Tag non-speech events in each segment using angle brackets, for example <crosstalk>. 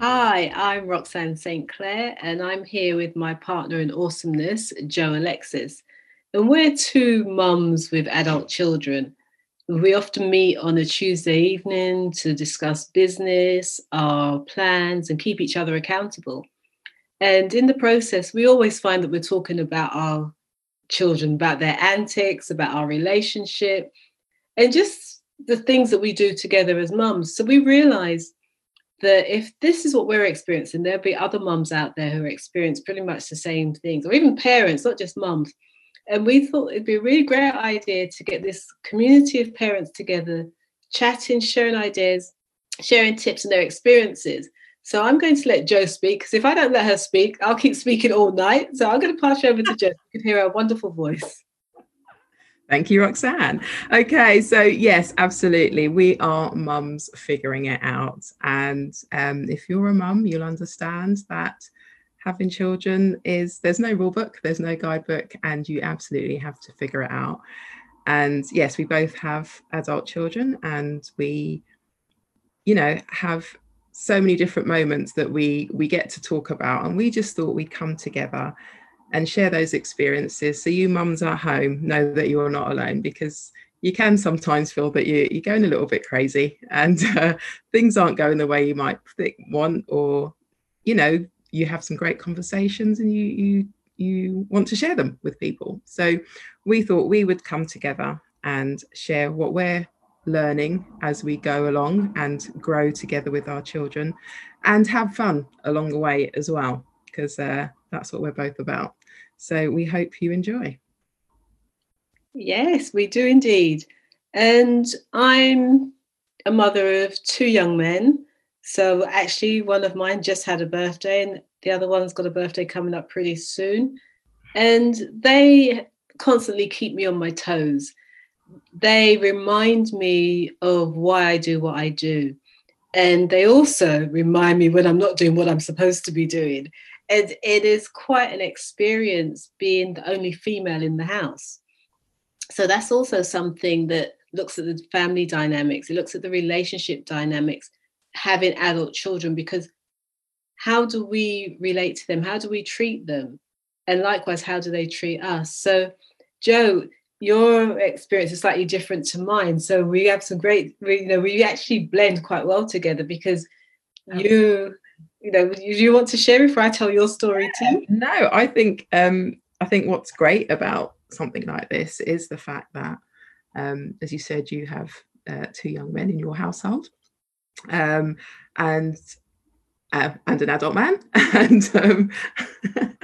Hi, I'm Roxanne St. Clair, and I'm here with my partner in awesomeness, Joe Alexis. And we're two mums with adult children. We often meet on a Tuesday evening to discuss business, our plans, and keep each other accountable. And in the process, we always find that we're talking about our children, about their antics, about our relationship, and just the things that we do together as mums. So we realize that if this is what we're experiencing, there'll be other mums out there who experience pretty much the same things, or even parents, not just mums. And we thought it'd be a really great idea to get this community of parents together, chatting, sharing ideas, sharing tips and their experiences. So I'm going to let Joe speak because if I don't let her speak, I'll keep speaking all night. So I'm going to pass you over to Joe. You can hear her wonderful voice. Thank you, Roxanne. Okay, so yes, absolutely. We are mums figuring it out. And um, if you're a mum, you'll understand that having children is there's no rule book, there's no guidebook, and you absolutely have to figure it out. And yes, we both have adult children, and we, you know, have so many different moments that we we get to talk about. And we just thought we'd come together and share those experiences so you mums at home know that you're not alone because you can sometimes feel that you, you're going a little bit crazy and <laughs> uh, things aren't going the way you might think, want or you know you have some great conversations and you you you want to share them with people. So we thought we would come together and share what we're learning as we go along and grow together with our children and have fun along the way as well because uh, that's what we're both about so we hope you enjoy. Yes, we do indeed. And I'm a mother of two young men. So actually, one of mine just had a birthday, and the other one's got a birthday coming up pretty soon. And they constantly keep me on my toes. They remind me of why I do what I do. And they also remind me when I'm not doing what I'm supposed to be doing it, it is quite an experience being the only female in the house. So that's also something that looks at the family dynamics, it looks at the relationship dynamics, having adult children, because how do we relate to them? How do we treat them? And likewise, how do they treat us? So, Joe, your experience is slightly different to mine. So we have some great, you know, we actually blend quite well together because you you know, do you want to share before I tell your story too? No, I think um, I think what's great about something like this is the fact that, um, as you said, you have uh, two young men in your household, um, and uh, and an adult man, <laughs> and um, <laughs>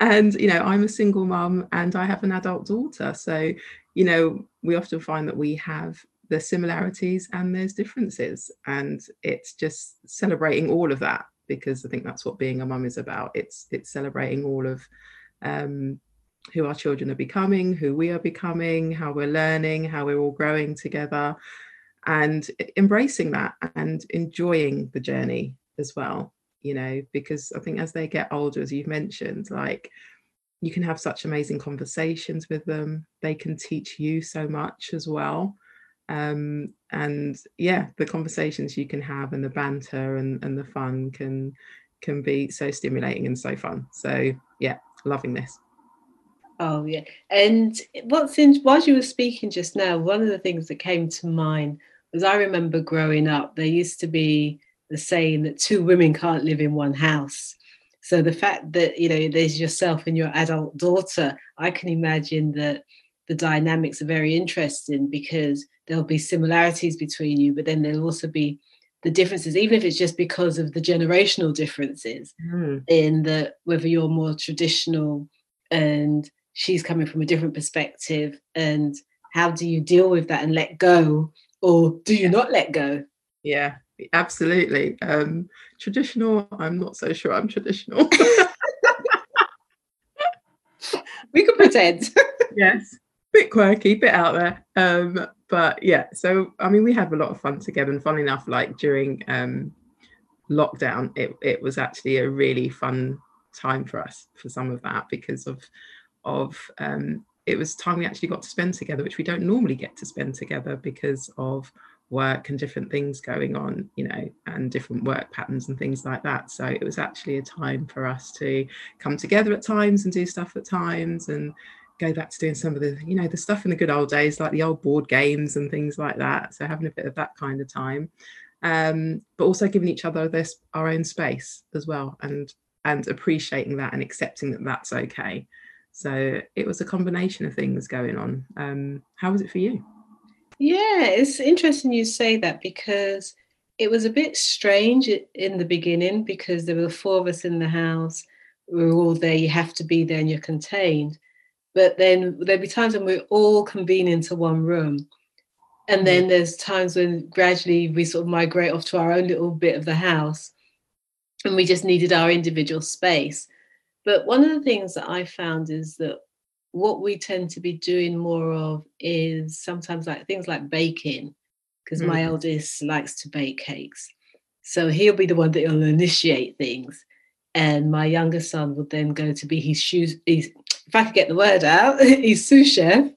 and you know, I'm a single mum and I have an adult daughter, so you know, we often find that we have the similarities and there's differences. And it's just celebrating all of that because I think that's what being a mum is about. It's it's celebrating all of um, who our children are becoming, who we are becoming, how we're learning, how we're all growing together, and embracing that and enjoying the journey as well. You know, because I think as they get older, as you've mentioned, like you can have such amazing conversations with them. They can teach you so much as well um, and yeah the conversations you can have and the banter and, and the fun can can be so stimulating and so fun. So yeah loving this. Oh yeah. And what's in while you were speaking just now one of the things that came to mind was i remember growing up there used to be the saying that two women can't live in one house. So the fact that you know there's yourself and your adult daughter i can imagine that the dynamics are very interesting because there'll be similarities between you, but then there'll also be the differences, even if it's just because of the generational differences mm. in the whether you're more traditional and she's coming from a different perspective and how do you deal with that and let go or do you not let go? Yeah absolutely. Um traditional i'm not so sure i'm traditional. <laughs> <laughs> We can pretend. Yes. Bit quirky bit out there. Um but yeah, so I mean, we had a lot of fun together, and fun enough, like during um, lockdown, it it was actually a really fun time for us for some of that because of of um, it was time we actually got to spend together, which we don't normally get to spend together because of work and different things going on, you know, and different work patterns and things like that. So it was actually a time for us to come together at times and do stuff at times and go back to doing some of the, you know, the stuff in the good old days, like the old board games and things like that. So having a bit of that kind of time. Um, but also giving each other this our own space as well and and appreciating that and accepting that that's okay. So it was a combination of things going on. Um, how was it for you? Yeah, it's interesting you say that because it was a bit strange in the beginning because there were four of us in the house. We were all there, you have to be there and you're contained. But then there'd be times when we're all convene into one room. And mm. then there's times when gradually we sort of migrate off to our own little bit of the house and we just needed our individual space. But one of the things that I found is that what we tend to be doing more of is sometimes like things like baking, because mm. my eldest likes to bake cakes. So he'll be the one that will initiate things. And my younger son would then go to be his shoes. He's, if I could get the word out, <laughs> he's sous chef.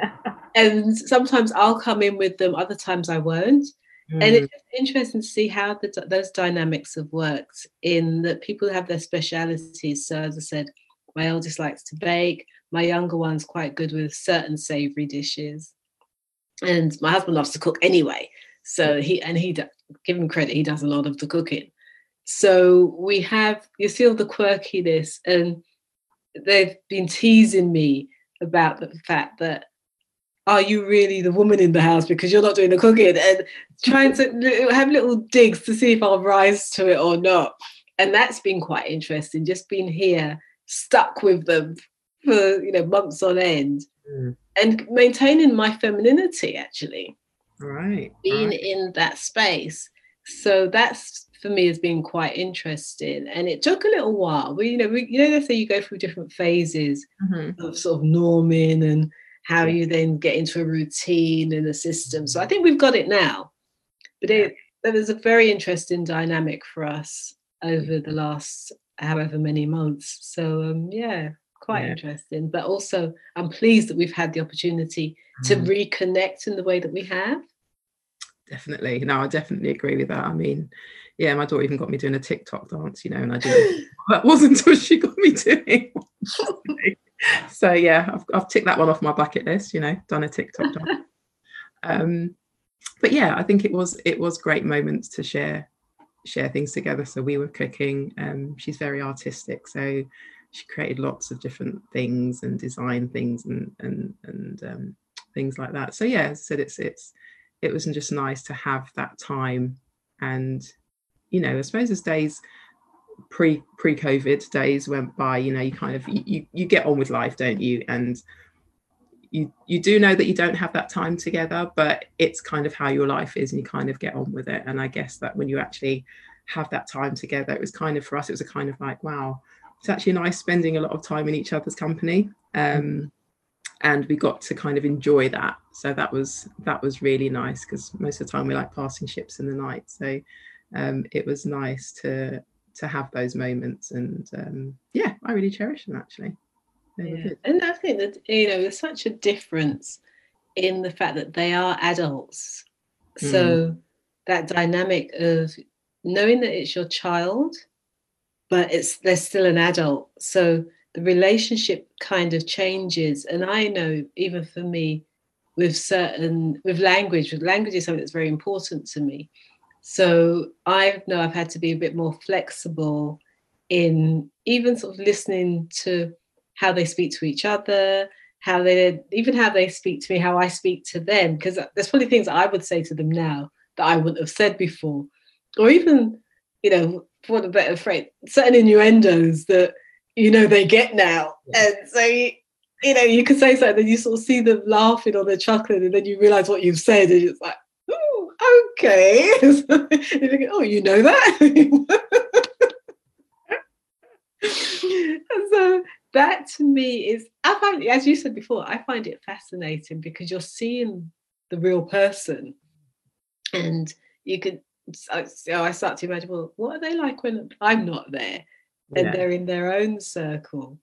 <laughs> and sometimes I'll come in with them, other times I won't. Mm. And it's interesting to see how the, those dynamics have worked in that people have their specialities. So, as I said, my eldest likes to bake. My younger one's quite good with certain savory dishes, and my husband loves to cook anyway. So he and he give him credit, he does a lot of the cooking. So we have you see all the quirkiness, and they've been teasing me about the fact that are you really the woman in the house because you're not doing the cooking and trying to have little digs to see if I'll rise to it or not. And that's been quite interesting, just being here stuck with them for you know months on end mm. and maintaining my femininity actually right being right. in that space so that's for me has been quite interesting and it took a little while we you know we, you know they say you go through different phases mm-hmm. of sort of norming and how you then get into a routine and a system so i think we've got it now but it there was a very interesting dynamic for us over the last however many months. So um, yeah, quite yeah. interesting. But also, I'm pleased that we've had the opportunity mm. to reconnect in the way that we have. Definitely. No, I definitely agree with that. I mean, yeah, my daughter even got me doing a TikTok dance, you know, and I did that wasn't <laughs> until she got me doing. so yeah, I've, I've ticked that one off my bucket list. You know, done a TikTok dance. um, but yeah, I think it was it was great moments to share share things together. So we were cooking. Um, she's very artistic, so she created lots of different things and designed things and and and um, things like that. So yeah, so it's it's it was just nice to have that time, and you know, I suppose as days pre pre COVID days went by, you know, you kind of you you get on with life, don't you? And you you do know that you don't have that time together but it's kind of how your life is and you kind of get on with it. And i guess that when you actually have that time together it was kind of for us it was a kind of like wow it's actually nice spending a lot of time in each other's company. Um, and we got to kind of enjoy that. So that was that was really nice because most of the time we like passing ships in the night. So um, it was nice to to have those moments and um, yeah i really cherish them actually yeah. And I think that you know there's such a difference in the fact that they are adults. Mm. So that dynamic of knowing that it's your child, but it's they're still an adult. So the relationship kind of changes. And I know even for me, with certain with language, with language is something that's very important to me. So I know I've had to be a bit more flexible in even sort of listening to how they speak to each other, how they even how they speak to me, how I speak to them. Because there's probably things I would say to them now that I wouldn't have said before, or even, you know, for the better phrase, certain innuendos that you know they get now, yeah. and so. You, you know, you could say something, then you sort of see them laughing or they're chuckling, and then you realize what you've said, and it's like, okay. <laughs> oh, you know that? <laughs> so that to me is I find as you said before, I find it fascinating because you're seeing the real person and you can so I start to imagine, well, what are they like when I'm not there? And yeah. they're in their own circle.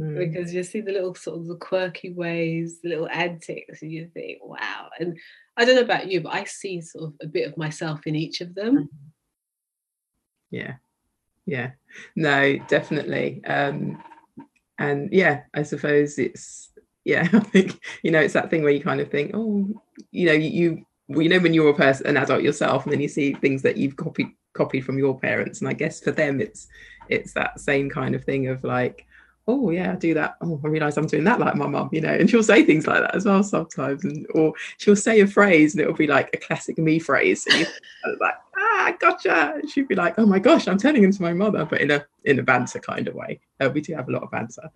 Mm. because you see the little sort of the quirky ways, the little antics, and you think, wow. And I don't know about you, but I see sort of a bit of myself in each of them. Mm-hmm. Yeah. Yeah. No, definitely. Um, and yeah, I suppose it's yeah, <laughs> I think you know it's that thing where you kind of think, oh, you know, you well, you know when you're a person, an adult yourself, and then you see things that you've copied copied from your parents, and I guess for them it's it's that same kind of thing of like, oh yeah, I do that. Oh, I realise I'm doing that like my mum, you know, and she'll say things like that as well sometimes, and or she'll say a phrase and it'll be like a classic me phrase, and you're like, ah, gotcha. And she'd be like, oh my gosh, I'm turning into my mother, but in a in a banter kind of way. Uh, we do have a lot of banter,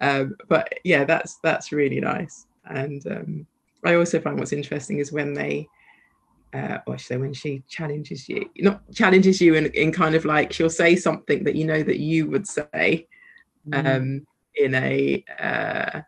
um, but yeah, that's that's really nice. And um, I also find what's interesting is when they uh, or say when she challenges you, not challenges you in, in kind of like she'll say something that you know that you would say. Um, in a uh,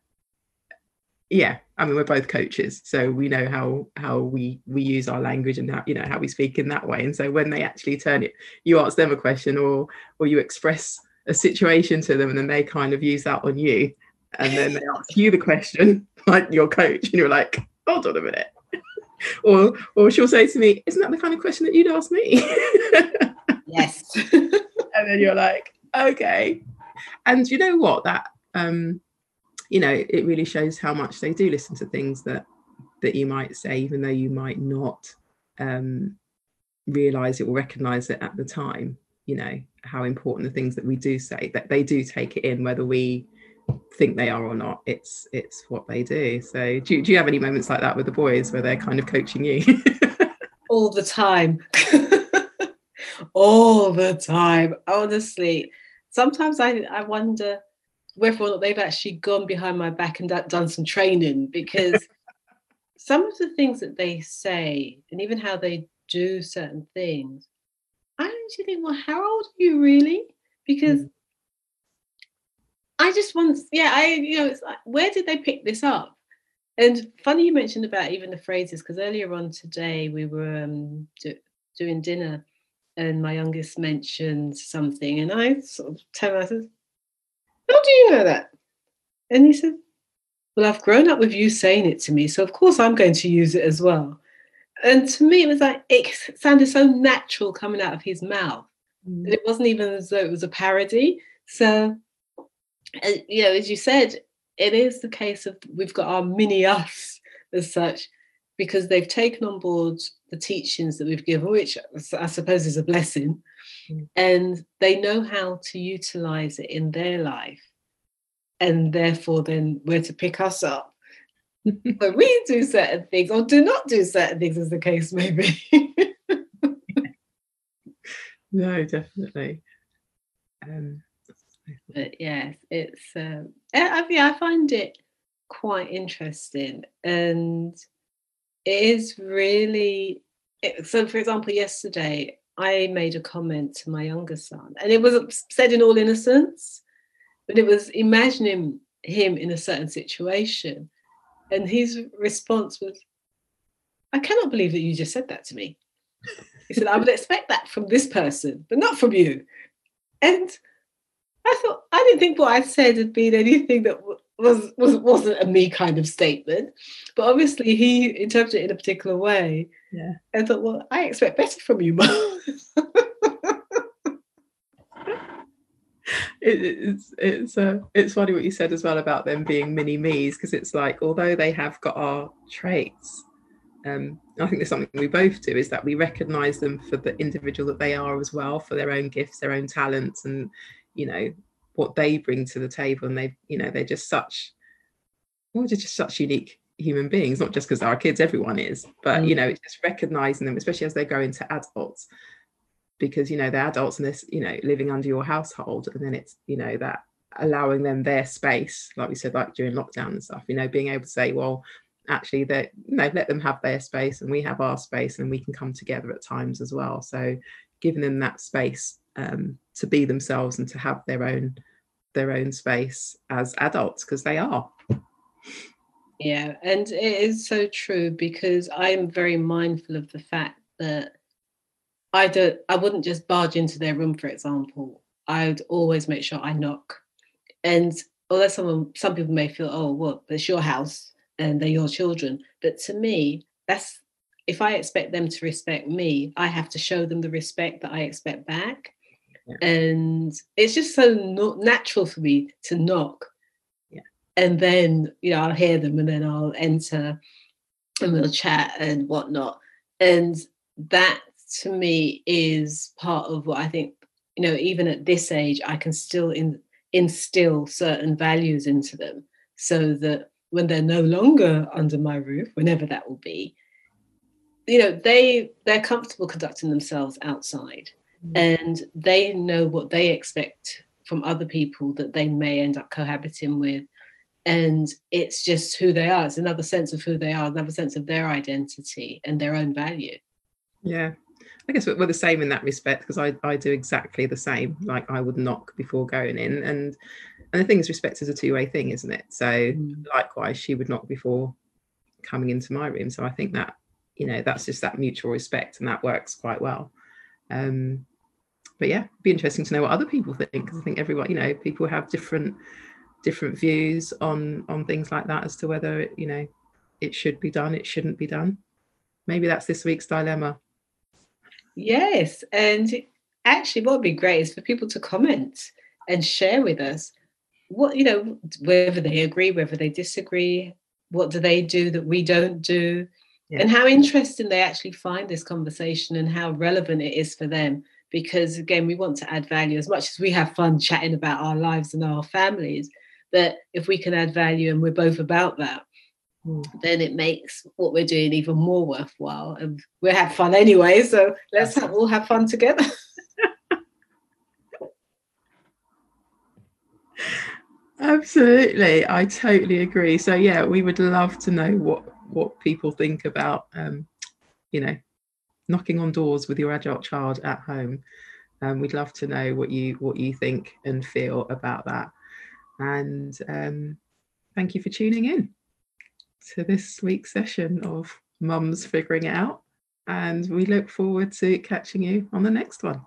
yeah. I mean, we're both coaches, so we know how how we we use our language and how you know how we speak in that way. And so when they actually turn it, you ask them a question or or you express a situation to them, and then they kind of use that on you, and then they ask you the question <laughs> like your coach, and you're like, hold on a minute <laughs> or or she'll say to me, "Isn't that the kind of question that you'd ask me?" <laughs> yes. and then you're like, "Okay." And you know what? That um, you know, it really shows how much they do listen to things that that you might say, even though you might not um, realize it or recognize it at the time. You know how important the things that we do say that they do take it in, whether we think they are or not it's it's what they do so do, do you have any moments like that with the boys where they're kind of coaching you <laughs> all the time <laughs> all the time honestly sometimes i i wonder whether or not they've actually gone behind my back and done some training because <laughs> some of the things that they say and even how they do certain things i actually think well how old are you really because mm. I just want, yeah, I, you know, it's like, where did they pick this up? And funny you mentioned about even the phrases, because earlier on today we were um, do, doing dinner and my youngest mentioned something and I sort of tell him, I said, how do you know that? And he said, well, I've grown up with you saying it to me, so of course I'm going to use it as well. And to me, it was like, it sounded so natural coming out of his mouth. Mm. It wasn't even as though it was a parody. So you know, as you said, it is the case of we've got our mini us as such, because they've taken on board the teachings that we've given, which I suppose is a blessing, mm. and they know how to utilize it in their life, and therefore then where to pick us up <laughs> when we do certain things or do not do certain things, as the case may be. <laughs> no, definitely. Um, but yes, it's um, I, yeah, I find it quite interesting, and it is really. It, so, for example, yesterday I made a comment to my younger son, and it was said in all innocence, but it was imagining him in a certain situation, and his response was, "I cannot believe that you just said that to me." He said, "I would expect that from this person, but not from you," and I thought I didn't think what I said had been anything that was was wasn't a me kind of statement, but obviously he interpreted it in a particular way. Yeah, I thought, well, I expect better from you, Mom. <laughs> it, it's it's uh, it's funny what you said as well about them being mini me's because it's like although they have got our traits, um, I think there's something we both do is that we recognise them for the individual that they are as well, for their own gifts, their own talents, and you know what they bring to the table and they you know they're just such well they're just such unique human beings not just because our kids everyone is but mm. you know just recognizing them especially as they go into adults because you know they're adults and this you know living under your household and then it's you know that allowing them their space like we said like during lockdown and stuff you know being able to say well actually that you know let them have their space and we have our space and we can come together at times as well so giving them that space um, to be themselves and to have their own their own space as adults because they are yeah and it is so true because i'm very mindful of the fact that i don't i wouldn't just barge into their room for example i'd always make sure i knock and although someone some people may feel, oh, well, it's your house and they're your children. But to me, that's if I expect them to respect me, I have to show them the respect that I expect back. Yeah. And it's just so natural for me to knock. Yeah. And then, you know, I'll hear them and then I'll enter and we'll chat and whatnot. And that to me is part of what I think, you know, even at this age, I can still in, instill certain values into them so that when they're no longer under my roof, whenever that will be, you know, they they're comfortable conducting themselves outside. And they know what they expect from other people that they may end up cohabiting with. And it's just who they are. It's another sense of who they are another sense of their identity and their own value. Yeah. I guess we're, the same in that respect because I, I do exactly the same. Like i would knock before going in. And and the thing is respect is a two-way thing isn't it? So mm. likewise she would knock before coming into my room. So i think that you know that's just that mutual respect and that works quite well. Um but yeah be interesting to know what other people think because i think everyone you know people have different different views on on things like that as to whether it, you know it should be done it shouldn't be done. Maybe that's this week's dilemma. Yes and actually what would be great is for people to comment and share with us what you know whether they agree whether they disagree what do they do that we don't do? Yeah. and how interesting they actually find this conversation and how relevant it is for them because again we want to add value. As much as we have fun chatting about our lives and our families that if we can add value and we're both about that mm. then it makes what we're doing even more worthwhile. And we have fun anyway so let's have, all have fun together. <laughs> Absolutely. I totally agree. So yeah we would love to know what what people think about um you know knocking on doors with your adult child at home um, we'd love to know what you what you think and feel about that and um, thank you for tuning in to this week's session of Mums Figuring It Out. And we look forward to catching you on the next one.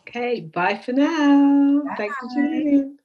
Okay, bye for now. Bye. Thanks for tuning in.